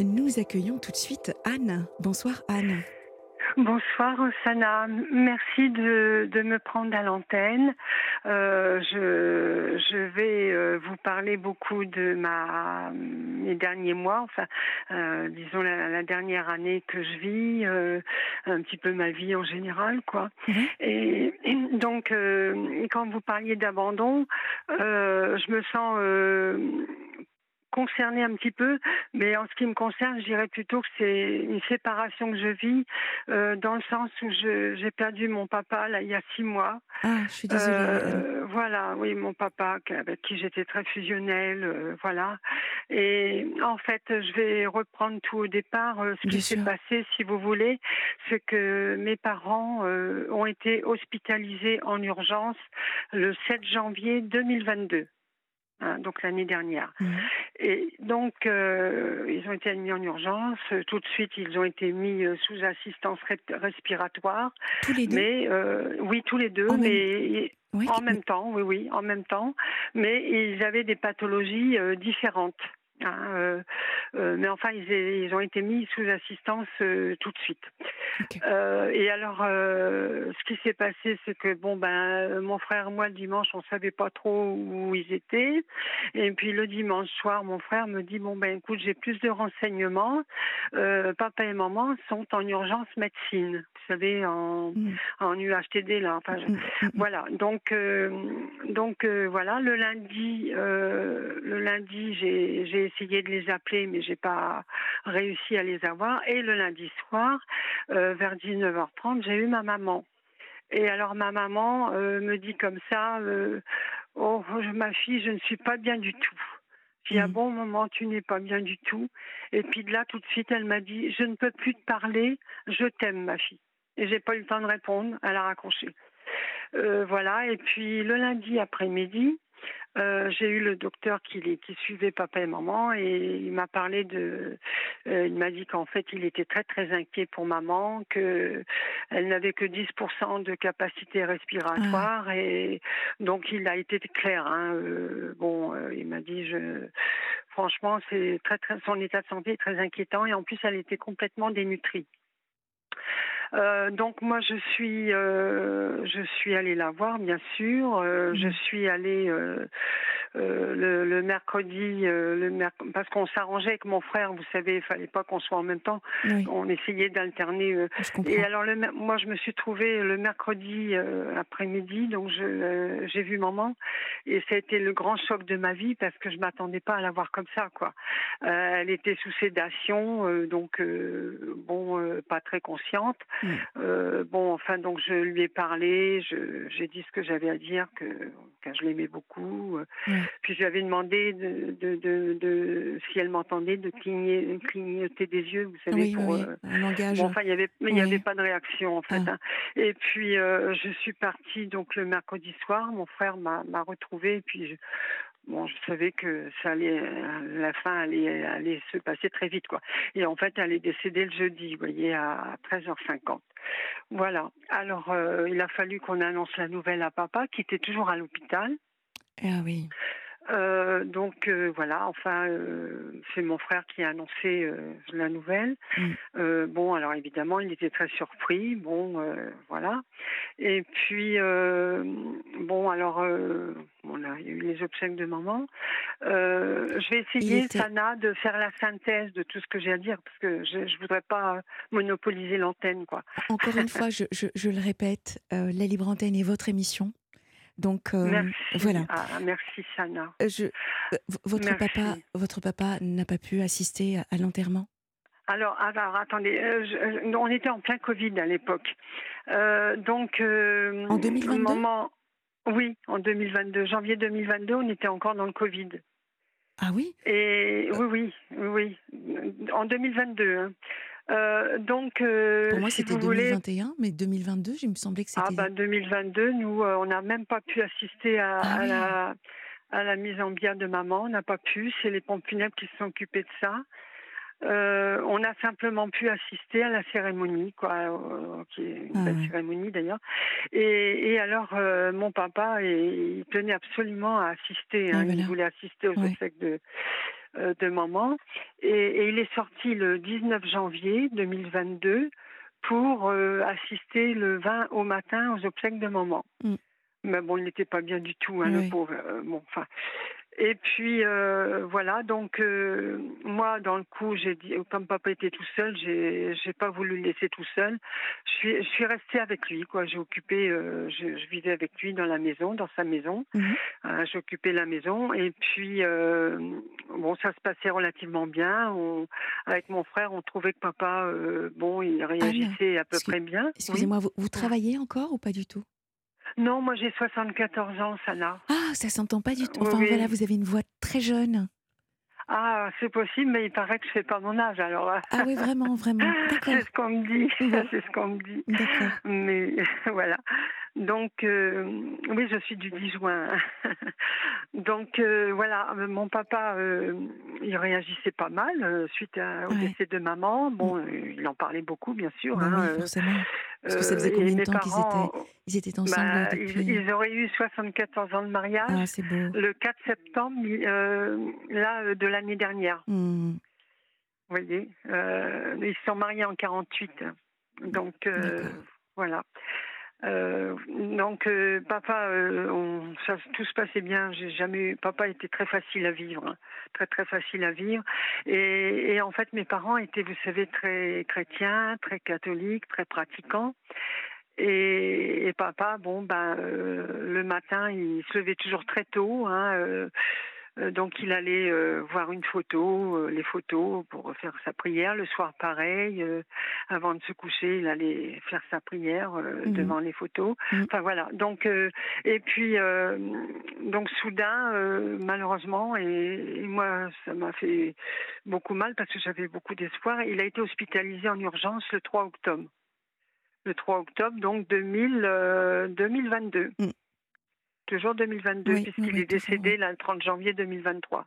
Nous accueillons tout de suite Anne. Bonsoir Anne. Bonsoir Sana, merci de, de me prendre à l'antenne. Euh, je, je vais euh, vous parler beaucoup de ma mes derniers mois, enfin euh, disons la, la, dernière année que je vis, euh, un petit peu ma vie en général quoi. Mhm. Et, et donc quand vous parliez d'abandon, je me sens concernée un petit peu, mais en ce qui me concerne, je dirais plutôt que c'est une séparation que je vis, euh, dans le sens où j'ai perdu mon papa là il y a six mois. Ah, je suis désolée. Euh, voilà, oui, mon papa avec qui j'étais très fusionnelle, euh, voilà. Et en fait, je vais reprendre tout au départ. Ce Bien qui s'est passé, si vous voulez, c'est que mes parents ont été hospitalisés en urgence le 7 janvier 2022. Hein, donc l'année dernière. Mhm. Et donc, euh, ils ont été admis en urgence. Tout de suite, ils ont été mis euh, sous assistance respiratoire. Tous les deux? Mais euh, oui, tous les deux, En mais en même temps, oui, oui, en même temps. Mais ils avaient des pathologies euh, différentes. Hein, euh, euh, mais enfin, ils, ils ont été mis sous assistance euh, tout de suite. Et alors, ce qui s'est passé, c'est que bon ben, mon frère et moi le dimanche, on savait pas trop où ils étaient. Et puis le dimanche soir, mon frère me dit bon ben écoute, j'ai plus de renseignements. Papa et maman sont en urgence médecine, vous savez, en, Mhm. en UHTD là. Enfin, je- Mhm. Mhm. voilà, donc donc voilà, le lundi, le lundi, j'ai j'ai essayé de les appeler, mais j'ai pas réussi à les avoir. Et le lundi soir, euh, vers 19h30, j'ai eu ma maman. Et alors ma maman euh, me dit comme ça, euh, oh ma fille, je ne suis pas bien du tout. J'ai dit, ah Mhm. bon maman, tu n'es pas bien du tout. Et puis de là tout de suite, elle m'a dit, je ne peux plus te parler, je t'aime ma fille. Et j'ai pas eu le temps de répondre, elle a raccroché. Euh, voilà, et puis le lundi après-midi, euh, j'ai eu le docteur qui, qui suivait papa et maman et il m'a parlé de, euh, il m'a dit qu'en fait il était très très inquiet pour maman, que elle n'avait que 10% de capacité respiratoire et donc il a été clair. Hein, euh, bon, il m'a dit je, franchement c'est très très son état de santé est très inquiétant et en plus elle était complètement dénutrie. Euh, donc moi je suis euh, je suis allée la voir bien sûr Euh, je Mhm. suis allée euh, le, le mercredi euh, le merc- parce qu'on s'arrangeait avec mon frère vous savez il fallait pas qu'on soit en même temps. Oui, on essayait d'alterner euh, et alors le moi je me suis trouvée le mercredi euh, après-midi donc euh, j'ai vu maman. Et ça a été le grand choc de ma vie parce que je m'attendais pas à la voir comme ça quoi. Euh, elle était sous sédation euh, donc euh, bon euh, pas très consciente. Euh, bon, enfin, donc je lui ai parlé, j'ai dit ce que j'avais à dire, que, que je l'aimais beaucoup. euh, Ouais. Puis je lui avais demandé de, de, de, de- si elle m'entendait de cligner, clignoter des yeux, vous savez, Oui, pour. oui, euh, un langage. Bon, enfin, il avait, n'y avait pas de réaction en fait. Ah. hein. Et puis euh, je suis partie donc le mercredi soir. Mon frère m'a retrouvée et puis je, bon, je savais que ça allait, euh, la fin allait, allait se passer très vite quoi. Et en fait, elle est décédée le jeudi, vous voyez, à 13h50. Voilà. Alors euh, il a fallu qu'on annonce la nouvelle à papa qui était toujours à l'hôpital. Ah oui. Euh, donc euh, voilà, enfin, euh, c'est mon frère qui a annoncé la nouvelle. Mm. Bon, alors évidemment, il était très surpris. Bon, voilà. Et puis, bon, alors, on a il y a eu les obsèques de maman. Je vais essayer, était- Sana, de faire la synthèse de tout ce que j'ai à dire, parce que je ne voudrais pas monopoliser l'antenne, quoi. Encore une fois, je, je- je le répète, la libre antenne est votre émission. Donc euh, merci. voilà. Ah, merci, Sana. Euh, je, euh, votre Merci. papa, votre papa n'a pas pu assister à, à l'enterrement? Alors, alors attendez, euh, je- on était en plein Covid à l'époque. Euh, donc, euh, En 2022? maman- oui, en 2022, janvier 2022, on était encore dans le Covid. Ah oui? Et oui, oui, oui, oui, en 2022. hein. Euh, donc, euh, Pour moi, si c'était vous voulez, 2021, mais 2022, il me semblait que ah c'était. bah 2022, nous, euh, on n'a même pas pu assister à, Ah à oui. la, à la mise en bière de maman. On n'a pas pu. C'est les pompes funèbres qui se sont occupées de ça. Euh, on a simplement pu assister à la cérémonie, quoi, qui est une Ah belle cérémonie d'ailleurs. Et, et alors, mon papa, il tenait absolument à assister. hein. Ah, voilà. Il voulait assister aux Ouais. obsèques de de maman. Et, il est sorti le 19 janvier 2022 pour assister le 20 au matin aux obsèques de maman. Mm. Mais bon, il n'était pas bien du tout, hein, le pauvre. bon, enfin, et puis euh, voilà, donc euh, moi dans le coup, j'ai dit, comme papa était tout seul, j'ai j'ai pas voulu le laisser tout seul. Je suis je suis restée avec lui, quoi. J'ai occupé, euh, je, vivais avec lui dans la maison, dans sa maison. Mhm. j'ai occupé la maison et puis bon, ça se passait relativement bien. avec mon frère, on trouvait que papa, bon, il réagissait à peu près bien. Excusez-moi, vous, vous travaillez encore ou pas du tout? Non, moi j'ai 74 ans, Sana. Ah, ça s'entend pas du tout. Enfin voilà, vous avez une voix très jeune. Ah, c'est possible, mais il paraît que je fais pas mon âge, alors. Ah oui, vraiment, vraiment. c'est ce qu'on me dit. c'est ce qu'on me dit. D'accord. Mais voilà. Donc, euh, oui, je suis du 10 juin. Donc, euh, voilà, mon papa, euh, il réagissait pas mal suite au décès de maman. Bon, il en parlait beaucoup, bien sûr. Bah hein, forcément. Parce que ça faisait combien de temps qu'ils étaient, ils étaient ensemble bah, depuis... ils, auraient eu 74 ans de mariage ah, beau. le 4 septembre là, de l'année dernière. Mm. Vous voyez, ils se sont mariés en 48. Donc, voilà. Euh, donc euh, papa, euh, on, ça, tout se passait bien. J'ai jamais, papa était très facile à vivre, hein. très très facile à vivre. Et, et, en fait, mes parents étaient, vous savez, très chrétiens, très catholiques, très pratiquants. Et, et papa, bon, ben, le matin, il se levait toujours très tôt. Hein, euh, donc il allait euh, voir une photo, euh, les photos pour faire sa prière. Le soir pareil, avant de se coucher, il allait faire sa prière mhm. devant les photos. Mhm. Enfin voilà. Donc et puis donc soudain, malheureusement, et, moi ça m'a fait beaucoup mal parce que j'avais beaucoup d'espoir. Il a été hospitalisé en urgence le 3 octobre. Le 3 octobre, donc 2000, 2022 toujours 2022, puisqu'il est décédé le 30 janvier 2023.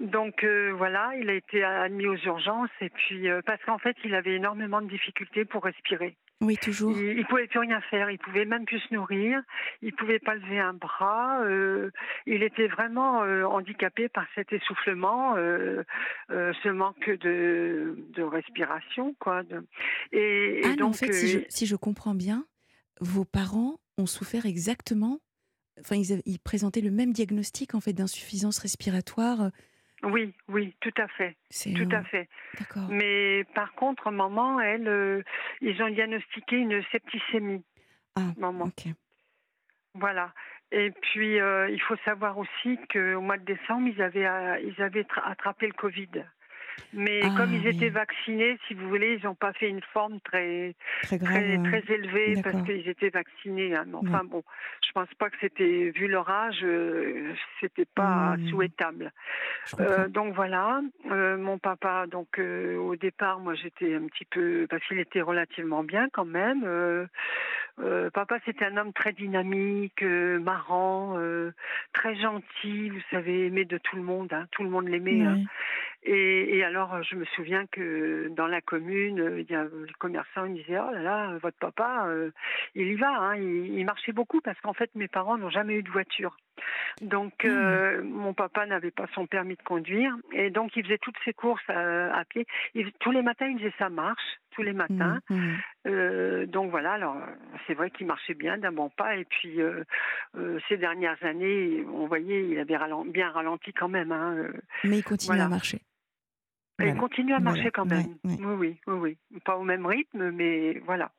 Donc euh, voilà, il a été admis aux urgences et puis euh, parce qu'en fait il avait énormément de difficultés pour respirer. Oui, toujours. Il, ne pouvait plus rien faire, il pouvait même plus se nourrir, il pouvait pas lever un bras. Euh, il était vraiment handicapé par cet essoufflement, ce manque de, de respiration, quoi. Et, ah, donc, en fait, si je, si je comprends bien, vos parents ont souffert exactement enfin, ils, présentaient le même diagnostic en fait d'insuffisance respiratoire. Euh. Oui, oui, tout à fait, tout à fait. Mais par contre, maman, elle, euh, ils ont diagnostiqué une septicémie. Ah, maman. Ok. Voilà. Et puis, euh, il faut savoir aussi qu'au mois de décembre, ils avaient, ils avaient attrapé le Covid. Mais ah, comme ils étaient vaccinés, si vous voulez, ils n'ont pas fait une forme très très, très, élevée parce qu'ils étaient vaccinés. Hein. Enfin bon, je pense pas que c'était, vu leur âge, euh, c'était pas mmh. souhaitable. Euh, donc voilà, euh, mon papa, donc au départ, moi j'étais un petit peu, parce qu'il était relativement bien quand même. papa, c'était un homme très dynamique, marrant, très gentil, vous savez, aimé de tout le monde. Hein. tout le monde l'aimait. Hein. Et, et, alors, je me souviens que dans la commune, il y a, les commerçants ils disaient Oh là là, votre papa, euh, il y va. Hein, il, il, marchait beaucoup parce qu'en fait, mes parents n'ont jamais eu de voiture. Donc, mmh. euh, mon papa n'avait pas son permis de conduire. Et donc, il faisait toutes ses courses à, à pied. Il, tous les matins, il faisait sa marche, tous les matins. Mmh, mmh. Euh, donc, voilà, alors, c'est vrai qu'il marchait bien d'un bon pas. Et puis, euh, euh ces dernières années, on voyait, il avait bien ralenti quand même. Hein, Mais il continue à marcher. Elle continue à marcher quand même. Oui, oui, oui, Pas au même rythme, mais voilà.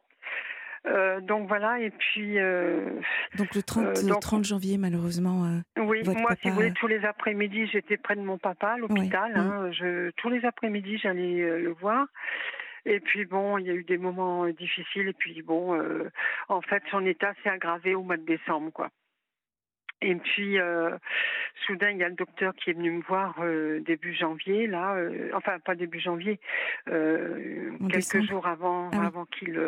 Euh, donc voilà, et puis. Euh, donc le 30, euh, janvier, malheureusement. oui, moi, si vous voulez, tous les après-midi, j'étais près de mon papa à l'hôpital. Hein, je, tous les après-midi, j'allais le voir. Et puis bon, il y a eu des moments difficiles. Et puis bon, en fait, son état s'est aggravé au mois de décembre, quoi. Et puis, euh, soudain, il y a le docteur qui est venu me voir euh, début janvier, là, euh, enfin pas début janvier, quelques jours avant, ah avant qu'il,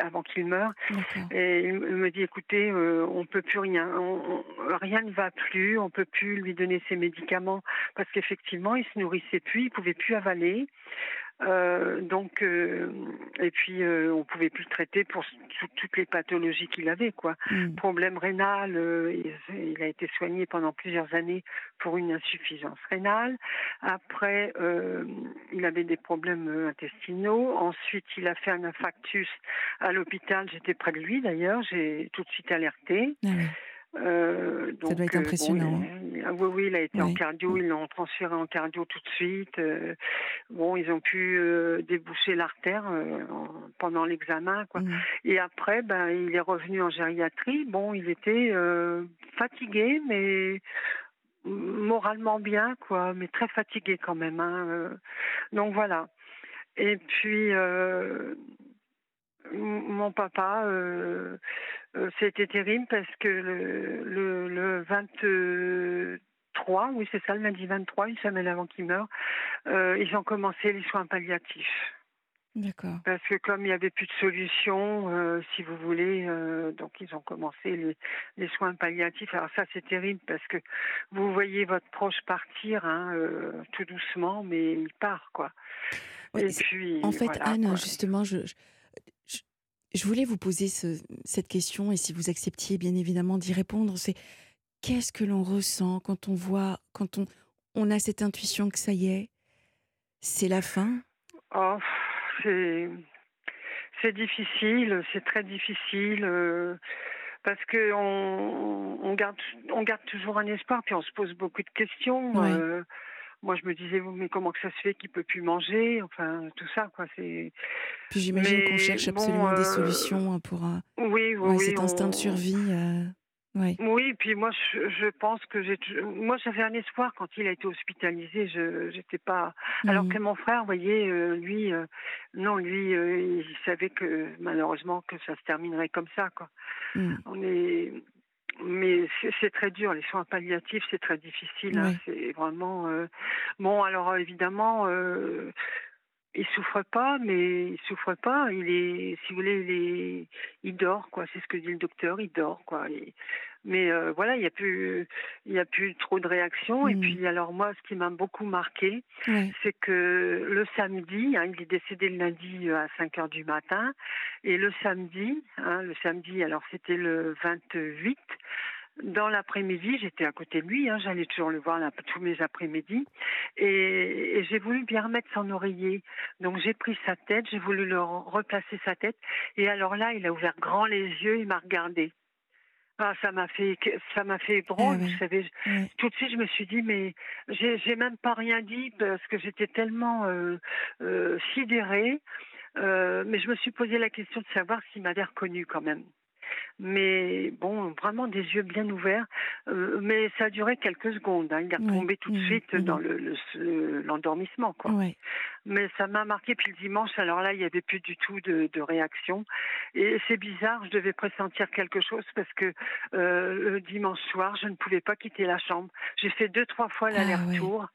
avant qu'il meure. Et il me dit, écoutez, on peut plus rien, rien ne va plus, on peut plus lui donner ses médicaments parce qu'effectivement, il se nourrissait plus, il pouvait plus avaler. Euh, donc, euh, et puis euh, on pouvait plus le traiter pour toutes les pathologies qu'il avait, quoi. Mm. Problème rénal, il, a été soigné pendant plusieurs années pour une insuffisance rénale. Après, il avait des problèmes intestinaux. Ensuite, il a fait un infarctus à l'hôpital. J'étais près de lui d'ailleurs. J'ai tout de suite alerté. Ah euh, ça doit être euh, impressionnant. Ah oui, oui, il a été en cardio, ils l'ont transféré en cardio tout de suite. Euh, bon, ils ont pu déboucher l'artère pendant l'examen, quoi. Mmh. Et après, ben, il est revenu en gériatrie. Bon, il était fatigué, mais moralement bien, quoi, mais très fatigué quand même. Hein. Donc voilà. Et puis mon papa, euh, euh, c'était terrible parce que le, le, le 23, oui c'est ça, le lundi 23, une semaine avant qu'il meure, euh, ils ont commencé les soins palliatifs. D'accord. Parce que comme il n'y avait plus de solution, si vous voulez, donc ils ont commencé les, les, soins palliatifs. Alors ça c'est terrible parce que vous voyez votre proche partir hein, tout doucement, mais il part quoi. Et puis, en fait, Anne, justement, je je voulais vous poser cette question et si vous acceptiez bien évidemment d'y répondre, c'est qu'est-ce que l'on ressent quand on voit, quand on, on a cette intuition que ça y est, c'est la fin? Oh, c'est, difficile, c'est très difficile. Euh, parce que on, on, garde, on garde toujours un espoir, puis on se pose beaucoup de questions. Euh, moi je me disais mais comment que ça se fait qu'il peut plus manger? Enfin tout ça quoi c'est puis j'imagine qu'on cherche absolument des euh, solutions hein, pour un... oui, oui, cet instinct de survie euh... Oui. Oui, puis moi, je, je pense que j'ai. Moi, j'avais un espoir quand il a été hospitalisé. Je j'étais pas. Alors mmh. que mon frère, vous voyez, euh, lui, euh, non, lui, il savait que malheureusement que ça se terminerait comme ça, quoi. Mmh. On est mais c'est très dur. Les soins palliatifs, c'est très difficile. Hein. C'est vraiment euh... bon. Alors évidemment, euh... il souffre pas, mais il souffre pas. Il est, si vous voulez, il, est... il dort quoi. C'est ce que dit le docteur. Il dort quoi. Mais euh, voilà, il n'y a plus, il y a plus trop de réactions. Et mmh. puis alors moi, ce qui m'a beaucoup marqué, c'est que le samedi, hein, il est décédé le lundi à 5 heures du matin, et le samedi, hein, le samedi, alors c'était le 28. Dans l'après-midi, j'étais à côté de lui, hein, j'allais toujours le voir là, tous mes après-midi, et, et j'ai voulu bien remettre son oreiller. Donc j'ai pris sa tête, j'ai voulu le replacer sa tête, et alors là, il a ouvert grand les yeux, il m'a regardé. Ah, ça m'a fait, ça m'a fait ébranler, ah vous savez. Tout de suite, je me suis dit, mais j'ai même pas rien dit parce que j'étais tellement euh, euh, sidérée. Euh, mais je me suis posé la question de savoir s'il m'avait reconnu quand même mais bon, vraiment des yeux bien ouverts. Euh, mais ça a duré quelques secondes. Hein. Il a tombé tout de mmh, suite mmh. dans l'endormissement, le, quoi. Mais ça m'a marqué. Puis le dimanche, alors là, il n'y avait plus du tout de, de réaction. Et c'est bizarre, je devais pressentir quelque chose parce que euh, le dimanche soir, je ne pouvais pas quitter la chambre. J'ai fait deux, trois fois ah l'aller-retour.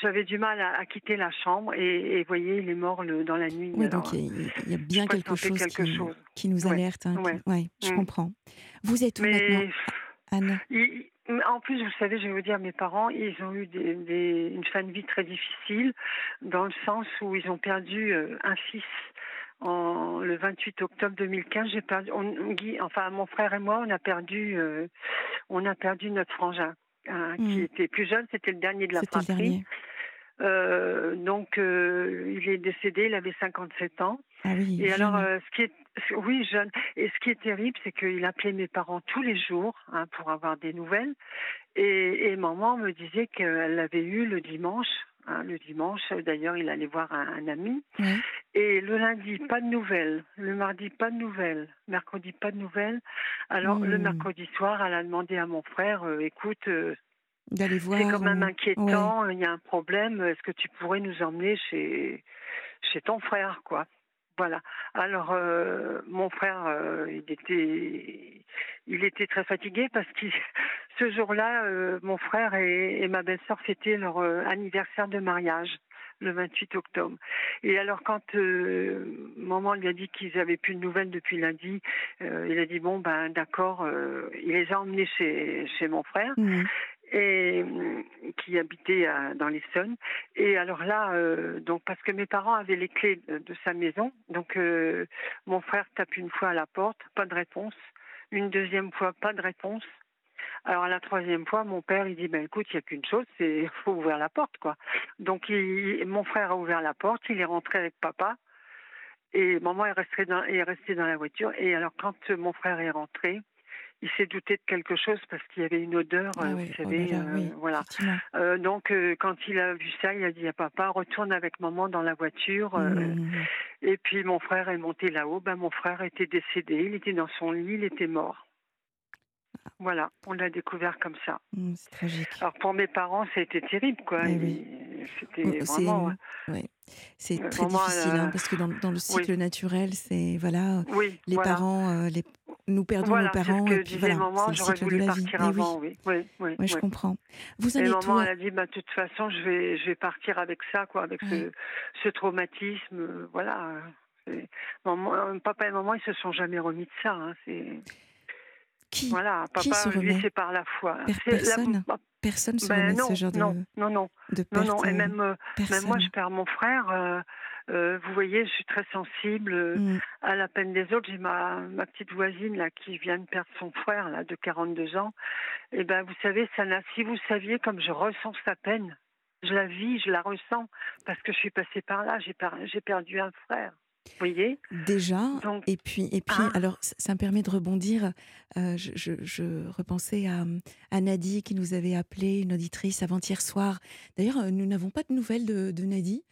J'avais du mal à, quitter la chambre et, vous voyez, il est mort le, dans la nuit. Oui, donc il y, a bien quelque chose, qui, nous alerte. Hein, ouais. je mmh. comprends. Vous êtes où maintenant, Anne? En plus, vous savez, je vais vous dire, mes parents, ils ont eu des, une fin de vie très difficile, dans le sens où ils ont perdu euh, un fils en, le 28 octobre 2015. J'ai perdu, enfin, mon frère et moi, on a perdu, euh, on a perdu notre frangin, hein, qui hmm. était plus jeune. C'était le dernier de la fratrie. Euh, donc, euh, il est décédé, il avait 57 ans. Ah oui, et alors, euh, ce qui est, oui, jeune. Et ce qui est terrible, c'est qu'il appelait mes parents tous les jours hein, pour avoir des nouvelles. Et, et maman me disait qu'elle l'avait eu le dimanche. Hein, le dimanche, d'ailleurs, il allait voir un, ami. Et le lundi, pas de nouvelles. Le mardi, pas de nouvelles. Mercredi, pas de nouvelles. Alors, le hmm. mercredi soir, elle a demandé à mon frère, écoute, d'aller voir. C'est quand même inquiétant. Il y a un problème. Est-ce que tu pourrais nous emmener chez chez ton frère, quoi? Voilà. Alors euh, mon frère, euh, il était il était très fatigué parce que ce jour-là, euh, mon frère et, ma belle-sœur fêtaient leur anniversaire de mariage le 28 octobre. Et alors quand maman lui a dit qu'ils avaient plus de nouvelles depuis lundi, il a dit bon ben d'accord, il les a emmenés chez mon frère. Mmh. Et qui habitait dans l'Essonne. Et alors là, euh, donc parce que mes parents avaient les clés de, sa maison, donc euh, mon frère tape une fois à la porte, pas de réponse. Une deuxième fois, pas de réponse. Alors à la troisième fois, mon père il dit ben écoute, il y a qu'une chose, c'est faut ouvrir la porte quoi. Donc mon frère a ouvert la porte, il est rentré avec papa et maman est restée dans, est restée dans la voiture. Et alors quand mon frère est rentré, il s'est douté de quelque chose parce qu'il y avait une odeur, ah euh, vous oh savez, euh, voilà. Euh, donc quand il a vu ça, il a dit à papa retourne avec maman dans la voiture. Mmh, mmh, mmh. Et puis mon frère est monté là-haut. Ben mon frère était décédé, il était dans son lit, il était mort. Voilà, on l'a découvert comme ça. c'est tragique. Alors pour mes parents, ça a été terrible, quoi. C'était vraiment. C'est très difficile hein, parce que dans, dans le cycle naturel, c'est voilà, les parents, les, nous perdons nos parents et puis voilà, le cycle de la vie. Avant, oui. Oui, oui, oui, je comprends. Vous en êtes maman, elle a dit, bah, de toute façon, je vais, je vais partir avec ça, quoi, avec ce, ce, traumatisme, euh, voilà. Maman, papa et maman, ils se sont jamais remis de ça. Hein, c'est qui Voilà, papa, qui se remet? c'est par la foi. Personne. La... Personne? se ben remet non, ce genre non, de non, non, de non, non. Et même, euh, même moi, je perds mon frère. Euh, euh, vous voyez, je suis très sensible euh, mm. à la peine des autres. J'ai ma, ma petite voisine là qui vient de perdre son frère là de 42 ans. Et eh ben, vous savez, ça n'a. Si vous saviez comme je ressens sa peine, je la vis, je la ressens parce que je suis passée par là. J'ai j'ai perdu un frère. Vous voyez? Déjà, et puis, et puis hein alors ça, me permet de rebondir. Euh, je, je, je, repensais à, à, Nadie qui nous avait appelé, une auditrice avant-hier soir. D'ailleurs, nous n'avons pas de nouvelles de, de Nadie.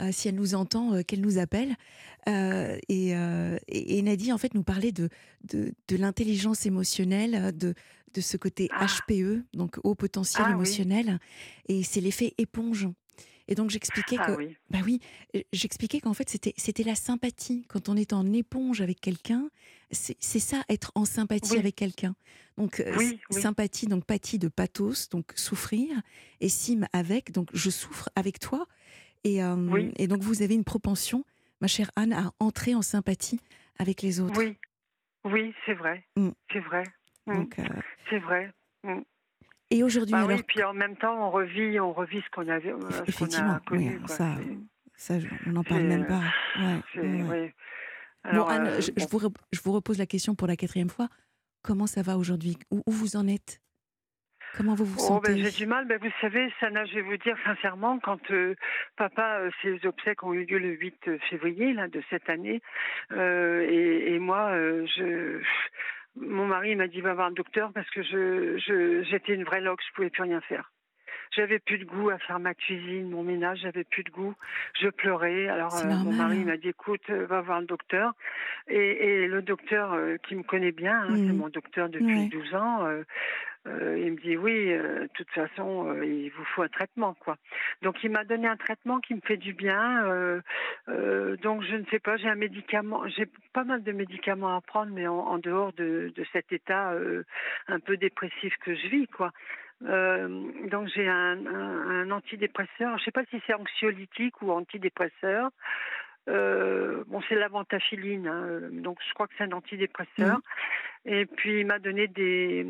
Euh, si elle nous entend, euh, qu'elle nous appelle. Euh, et, et, Nadie, en fait, nous parlait de, de, de l'intelligence émotionnelle, de, de ce côté HPE, ah. donc haut potentiel ah émotionnel. Et c'est l'effet éponge. Et donc j'expliquais ah, que, oui. bah oui, j'expliquais qu'en fait c'était c'était la sympathie. Quand on est en éponge avec quelqu'un, c'est ça être en sympathie avec quelqu'un. Donc sympathie, donc pathie de pathos, donc souffrir, et sim avec, donc je souffre avec toi. Et, euh, et, donc, vous avez une propension, ma chère Anne, à entrer en sympathie avec les autres. Oui, oui, c'est vrai. Mm. C'est vrai. Mm. Euh, c'est vrai. Mm. Et aujourd'hui, bah alors... Oui, puis en même temps, on revit, on revit ce qu'on avait, euh, Effectivement, a connu. ça, ça, on n'en parle même pas. Ouais, bon, Anne, je, vous, je, vous, repose la question pour la quatrième fois. Comment ça va aujourd'hui? Où, où, vous en êtes? Comment vous vous oh, ben, sentez J'ai du mal. Ben, vous savez, Sana, je vais vous dire sincèrement, quand euh, papa, euh, ses obsèques ont eu lieu le 8 février là, de cette année, euh, et, et, moi, je, mon mari m'a dit va voir un docteur parce que je, j'étais une vraie loque, je pouvais plus rien faire. J'avais plus de goût à faire ma cuisine, mon ménage, j'avais plus de goût. Je pleurais. Alors mon mari m'a dit écoute, va voir le docteur. Et, et le docteur qui me connaît bien, hein, c'est mon docteur depuis 12 ans, euh, il me dit oui, euh, de toute façon, euh, il vous faut un traitement, quoi. Donc il m'a donné un traitement qui me fait du bien. donc je ne sais pas, j'ai un médicament, j'ai pas mal de médicaments à prendre, mais en, dehors de, de, cet état un peu dépressif que je vis, quoi. donc j'ai un, un, antidépresseur. Je ne sais pas si c'est anxiolytique ou antidépresseur. Bon, c'est la ventaphiline, hein, donc je crois que c'est un antidépresseur. Mmh. Et puis il m'a donné des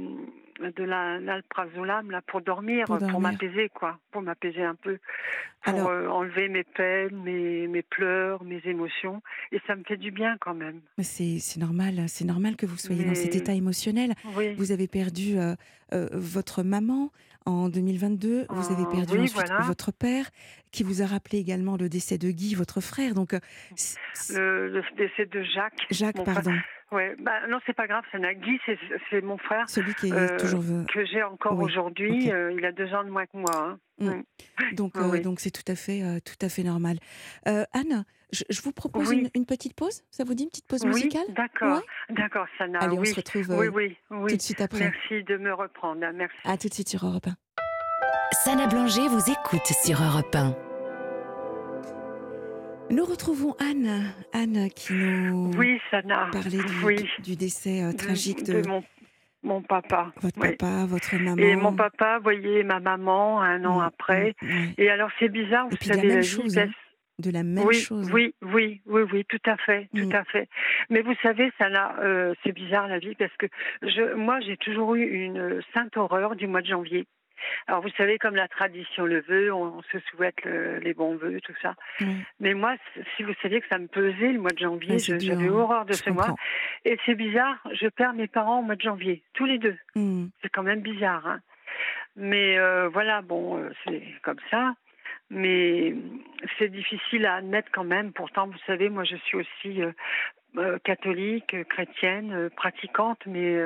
de l'alprazolam là pour dormir, pour, m'apaiser quoi, pour m'apaiser un peu, pour euh, enlever mes peines, mes, mes pleurs, mes émotions, et ça me fait du bien quand même. Mais c'est normal, c'est normal que vous soyez dans cet état émotionnel. Vous avez perdu euh, euh, votre maman en 2022, vous avez perdu ensuite votre père, qui vous a rappelé également le décès de Guy, votre frère. Donc le, décès de Jacques. Jacques, pardon. Ouais, bah non, c'est pas grave, c'est Nagui, c'est mon frère. Celui qui est euh, toujours que j'ai encore aujourd'hui. Euh, il a deux ans de moins que moi. Hein. Mm. Mm. Donc, euh, donc c'est tout à fait, tout à fait normal. Anne, je, vous propose une, petite pause. Ça vous dit une petite pause musicale? Oui, d'accord, d'accord, Sana. Allez, on se retrouve oui, oui, tout de suite après. Merci de me reprendre. Merci. À tout de suite sur Europe 1. Sana Blanger vous écoute sur Europe 1. Nous retrouvons Anne, Anne qui nous oui, Sana. parlait du, du décès euh, tragique de, mon, papa. Votre papa, votre maman. Et mon papa, voyez, ma maman un an après. Et alors c'est bizarre, vous savez, la même chose. Hein. de la même oui, chose. Oui, oui, oui, oui, tout à fait, tout mm. à fait. Mais vous savez, ça euh, c'est bizarre la vie parce que je, moi, j'ai toujours eu une sainte horreur du mois de janvier. Alors vous savez, comme la tradition le veut, on, se souhaite les bons vœux, tout ça. Mais moi, si vous saviez que ça me pesait le mois de janvier, j'avais horreur de ce mois. Et c'est bizarre, je perds mes parents au mois de janvier, tous les deux. Hmm. C'est quand même bizarre. Hein. Mais euh, voilà, bon, euh, c'est comme ça. Mais c'est difficile à admettre quand même. Pourtant, vous savez, moi, je suis aussi euh, catholique, chrétienne, pratiquante, mais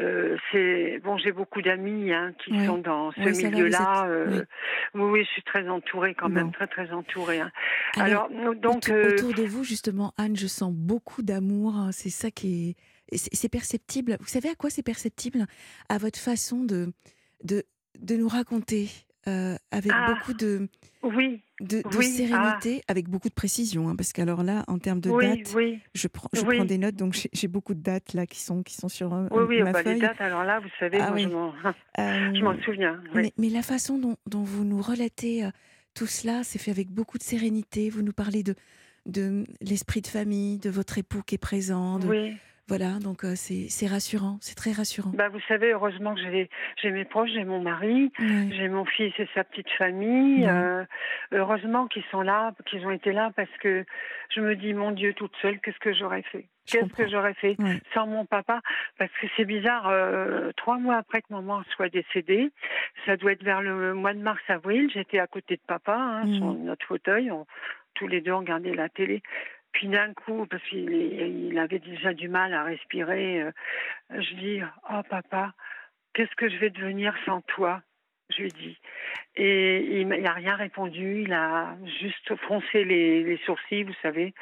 euh, c'est bon, j'ai beaucoup d'amis hein, qui sont dans ce milieu-là. Euh, oui. oui. je suis très entourée quand même, très très entourée. Hein. Alors, donc autour, euh, autour, de vous justement, Anne, je sens beaucoup d'amour. Hein, c'est ça qui est, c'est perceptible. Vous savez à quoi c'est perceptible? À votre façon de de de nous raconter avec ah. beaucoup de oui de, sérénité, ah. avec beaucoup de précision, hein, parce qu'alors là, en termes de dates, je, prends, je prends des notes, donc j'ai beaucoup de dates là qui sont, qui sont sur euh, oui, ma bah, feuille. les dates, alors là, vous savez, ah je m'en euh, souviens. Mais, mais, la façon dont, dont vous nous relatez euh, tout cela, c'est fait avec beaucoup de sérénité. Vous nous parlez de, de l'esprit de famille, de votre époux qui est présent, de, voilà, donc euh, c'est rassurant, c'est très rassurant. Bah, vous savez, heureusement que j'ai mes proches, j'ai mon mari, j'ai mon fils et sa petite famille. Euh, heureusement qu'ils sont là, qu'ils ont été là, parce que je me dis, mon Dieu, toute seule, qu'est-ce que j'aurais fait? Qu'est-ce que j'aurais fait sans mon papa? Parce que c'est bizarre, euh, trois mois après que maman soit décédée, ça doit être vers le mois de mars-avril, j'étais à côté de papa, hein, mmh. sur notre fauteuil, tous les deux on regardait la télé. Puis d'un coup, parce qu'il il avait déjà du mal à respirer, euh, je dis Oh papa, qu'est-ce que je vais devenir sans toi? Je lui dis. Et il n'a rien répondu, il a juste froncé les, sourcils, vous savez.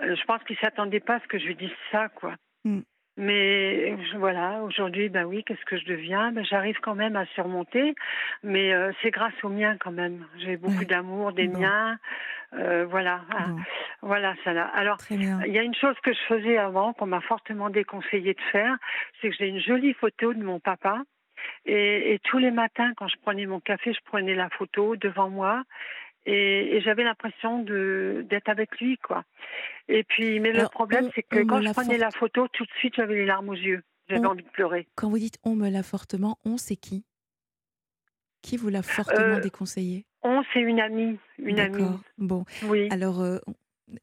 Euh, je pense qu'il ne s'attendait pas à ce que je lui dise ça, quoi. Mm. Mais voilà, aujourd'hui, ben oui, qu'est-ce que je deviens? Ben, J'arrive quand même à surmonter, mais euh, c'est grâce aux miens quand même. J'ai beaucoup d'amour des miens. Euh, voilà, ah, voilà ça là. Alors, il y a une chose que je faisais avant, qu'on m'a fortement déconseillé de faire, c'est que j'ai une jolie photo de mon papa. Et, et, tous les matins, quand je prenais mon café, je prenais la photo devant moi et, j'avais l'impression d'être avec lui quoi. Et puis mais le problème c'est que quand je prenais la photo tout de suite j'avais les larmes aux yeux, j'avais envie de pleurer. Quand vous dites on me l'a fortement, on c'est qui? Qui vous l'a fortement euh, déconseillé? On c'est une amie, une amie. Bon. Oui. Alors euh,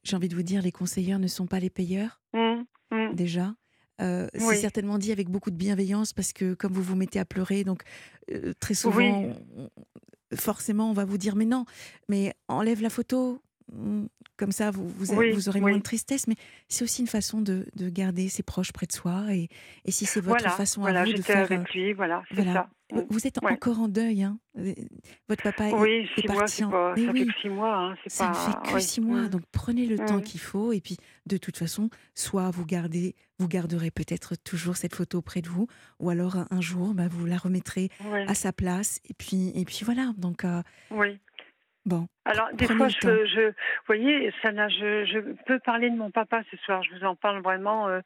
j'ai envie de vous dire les conseilleurs ne sont pas les payeurs. Mmh, mmh. Déjà. Euh, c'est certainement dit avec beaucoup de bienveillance parce que comme vous vous mettez à pleurer, donc très souvent forcément, on va vous dire mais non, mais enlève la photo. Mm, comme ça, vous, vous, aurez moins de tristesse, mais c'est aussi une façon de, garder ses proches près de soi. Et, et si c'est votre façon à vous de faire. Avec lui, voilà, ça. Vous êtes encore en deuil. Hein. Votre papa est, parti en... ça fait que six mois. Hein, ça ne fait que six mois. Donc prenez le temps qu'il faut. Et puis, de toute façon, soit vous gardez, vous garderez peut-être toujours cette photo près de vous, ou alors un jour, bah, vous la remettrez à sa place. Et puis, et puis voilà. Donc, euh, oui. Bon. Alors, des fois, je, je, vous voyez, Sana, je, je, peux parler de mon papa ce soir. Je vous en parle vraiment, euh,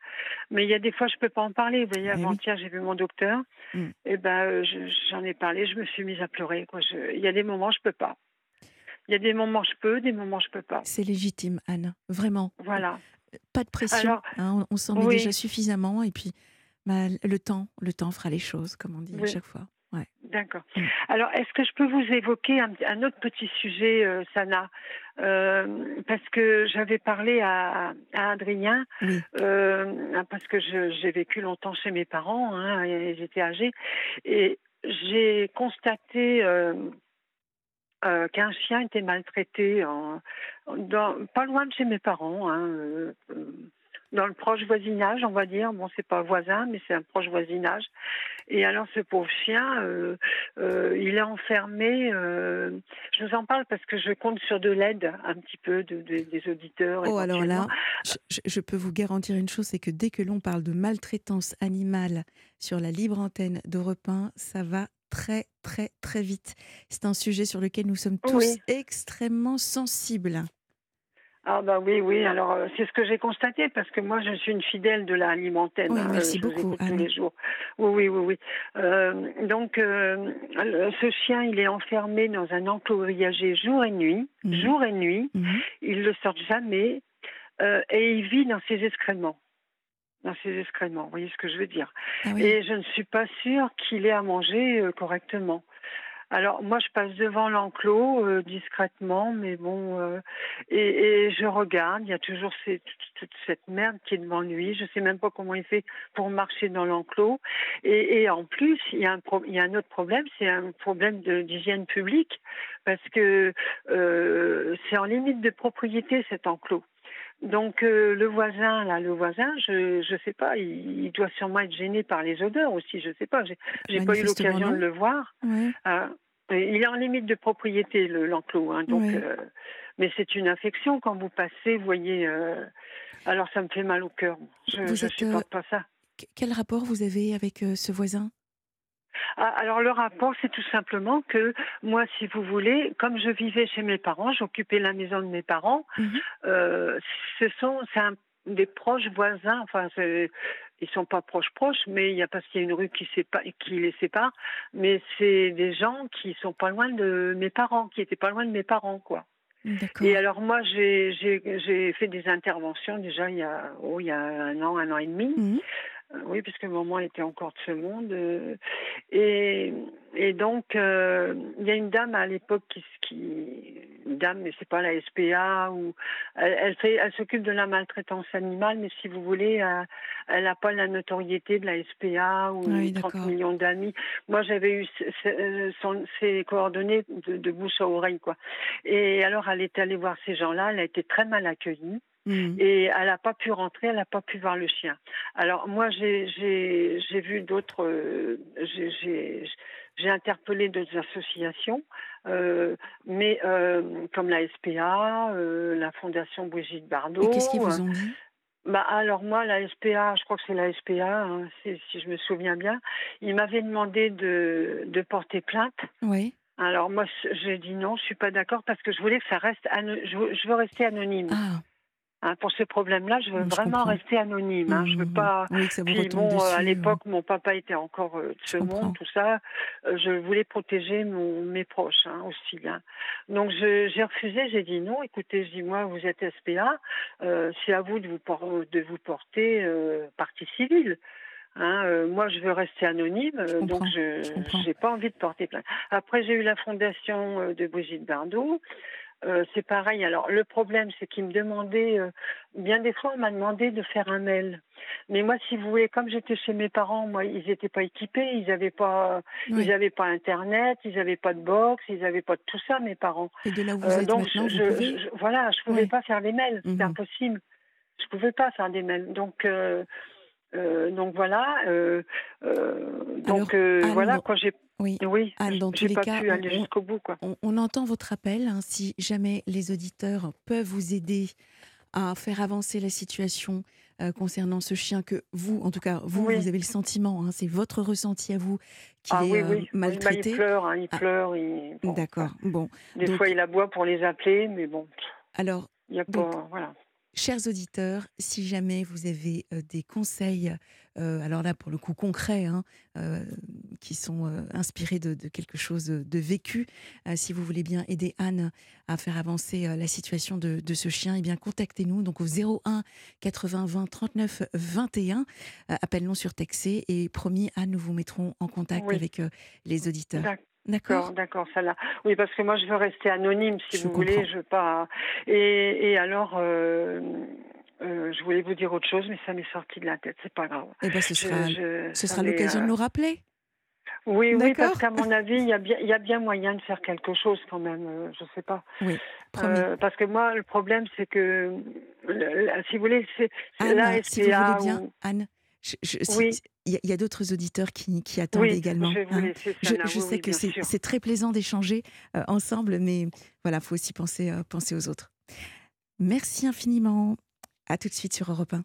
mais il y a des fois, je peux pas en parler. Vous voyez, eh avant-hier, j'ai vu mon docteur. Mm. Et eh ben, euh, j'en ai parlé. Je me suis mise à pleurer. Quoi. il y a des moments, je peux pas. Il y a des moments, je peux, des moments, je peux pas. C'est légitime, Anne. Vraiment. Voilà. Pas de pression. hein, on s'en met déjà suffisamment. Et puis, bah, le temps, le temps fera les choses, comme on dit à chaque fois. D'accord. Mm. Alors, est-ce que je peux vous évoquer un, autre petit sujet, euh, Sana? Euh, Parce que j'avais parlé à, Adrien, euh, parce que j'ai vécu longtemps chez mes parents, hein, j'étais âgée, et j'ai constaté qu'un chien était maltraité en, pas loin de chez mes parents. Hein, dans le proche voisinage, on va dire. Bon, c'est pas voisin, mais c'est un proche voisinage. Et alors, ce pauvre chien, euh, euh, il est enfermé. Euh, je vous en parle parce que je compte sur de l'aide un petit peu de, des auditeurs. Oh, alors là, je, peux vous garantir une chose, c'est que dès que l'on parle de maltraitance animale sur la libre antenne d'Europe 1, ça va très, très, très vite. C'est un sujet sur lequel nous sommes tous extrêmement sensibles. Ah bah oui, oui. Alors euh, c'est ce que j'ai constaté parce que moi je suis une fidèle de l'alimentaire. Oui, hein, merci beaucoup. Tous les jours. Oui, oui, oui, oui. Euh, donc euh, ce chien, il est enfermé dans un enclos grillagé jour et nuit, mhm. jour et nuit. Il mhm. Il le sort jamais et il vit dans ses excréments. dans ses excréments. Vous voyez ce que je veux dire ah Et je ne suis pas sûre qu'il ait à manger euh, correctement. Alors moi je passe devant l'enclos euh, discrètement, mais bon, euh, et, je regarde. Il y a toujours toute, cette merde qui est devant lui. Je sais même pas comment il fait pour marcher dans l'enclos. Et, en plus, il y a un, il y a un autre problème, c'est un problème d'hygiène publique, parce que c'est en limite de propriété cet enclos. Donc euh, le voisin, là, le voisin, je je sais pas, il, doit sûrement être gêné par les odeurs aussi. Je sais pas, j'ai pas eu l'occasion de le voir. Euh, il est en limite de propriété l'enclos, hein, donc. Euh, mais c'est une infection quand vous passez, vous voyez. alors ça me fait mal au cœur. Je ne supporte pas ça. Quel rapport vous avez avec ce voisin? Ah, alors le rapport, c'est tout simplement que moi, si vous voulez, comme je vivais chez mes parents, j'occupais la maison de mes parents. Mhm. Euh, ce sont un, des proches voisins. Enfin, ils sont pas proches proches, mais il y a parce qu'il y a une rue qui, qui les sépare. Mais c'est des gens qui sont pas loin de mes parents, qui étaient pas loin de mes parents, quoi. Et alors moi, j'ai fait des interventions déjà il y a, oh, il y a un an, un an et demi. Mhm. Oui, puisque maman était encore de ce monde. Euh, et, et donc, euh, il y a une dame à l'époque qui, qui, une dame, mais c'est pas la SPA, ou elle, fait, elle s'occupe de la maltraitance animale, mais si vous voulez, elle n'a pas la notoriété de la SPA ou 30 millions d'amis. Moi, j'avais eu ses coordonnées de, de, bouche à oreille, quoi. Et alors, elle est allée voir ces gens-là, elle a été très mal accueillie. Mmh. Et elle n'a pas pu rentrer, elle n'a pas pu voir le chien. Alors moi, j'ai vu d'autres, euh, j'ai interpellé d'autres associations, euh, mais euh, comme la SPA, la Fondation Brigitte Bardot. Qu'est-ce qu'ils vous ont dit? bah alors moi la SPA, je crois que c'est la SPA, hein, si je me souviens bien, il m'avait demandé de, de porter plainte. Oui. Alors moi j'ai dit non, je suis pas d'accord parce que je voulais que ça reste, je veux rester anonyme. Ah. Hein, pour ce problème-là, je veux vraiment rester anonyme. Hein, je veux mmh. pas. Oui, Puis bon, euh, à l'époque, mon papa était encore euh, de ce monde, tout ça. Euh, je voulais protéger mon, mes proches hein, aussi. Hein. Donc j'ai refusé. J'ai dit non. Écoutez, je dis moi, vous êtes SPA. C'est à vous de vous, de vous porter partie civile. Hein, moi, je veux rester anonyme, donc je n'ai pas envie de porter plainte. Après, j'ai eu la fondation de Brigitte Bardot. Euh, c'est pareil. Alors le problème, c'est qu'il me demandait, euh, bien des fois, on m'a demandé de faire un mail. Mais moi, si vous voulez, comme j'étais chez mes parents, moi, ils n'étaient pas équipés, ils n'avaient pas, ils n'avaient pas Internet, ils n'avaient pas de box, ils n'avaient pas de tout ça, mes parents. Et de là où vous euh, êtes donc, maintenant, je, vous je, voilà, je pouvais pas faire des mails, c'est mhm. impossible. Je pouvais pas faire des mails. Donc donc voilà. donc voilà, quand j'ai oui, oui dans tous les cas, on, entend votre appel. Hein, si jamais les auditeurs peuvent vous aider à faire avancer la situation euh, concernant ce chien que vous, en tout cas, vous, vous avez le sentiment, hein, c'est votre ressenti à vous qu'il ah, est euh, bah, maltraité. il pleure, hein, il ah. pleure. D'accord. Bon. Des fois, il aboie pour les appeler, mais bon. Alors, il y a pas, voilà. Chers auditeurs, si jamais vous avez euh, des conseils, euh, alors là pour le coup concrets, hein, euh, qui sont inspirés de, quelque chose de, vécu, si vous voulez bien aider Anne à faire avancer la situation de, ce chien, eh bien contactez-nous donc au 01 80 20 39 21. Appelle-nous sur Texé et promis Anne, nous vous mettrons en contact avec les auditeurs. D'accord, d'accord, ça là. Oui, parce que moi je veux rester anonyme, si vous voulez, je veux pas. Et, et alors, euh, euh, je voulais vous dire autre chose, mais ça m'est sorti de la tête. C'est pas grave. Eh ben, ce sera, ce sera l'occasion de euh, nous rappeler. Oui, oui, parce qu'à mon avis, il y, a bien, il y a bien moyen de faire quelque chose quand même. je sais pas. Oui. parce que moi, le problème, c'est que, si vous voulez, c'est la SPA. Si vous voulez bien, Anne, oui. Il y a, d'autres auditeurs qui, qui attendent également. Je, hein. je, sais que c'est très plaisant d'échanger euh, ensemble, mais voilà, faut aussi penser, euh, penser aux autres. Merci infiniment. À tout de suite sur Europe 1.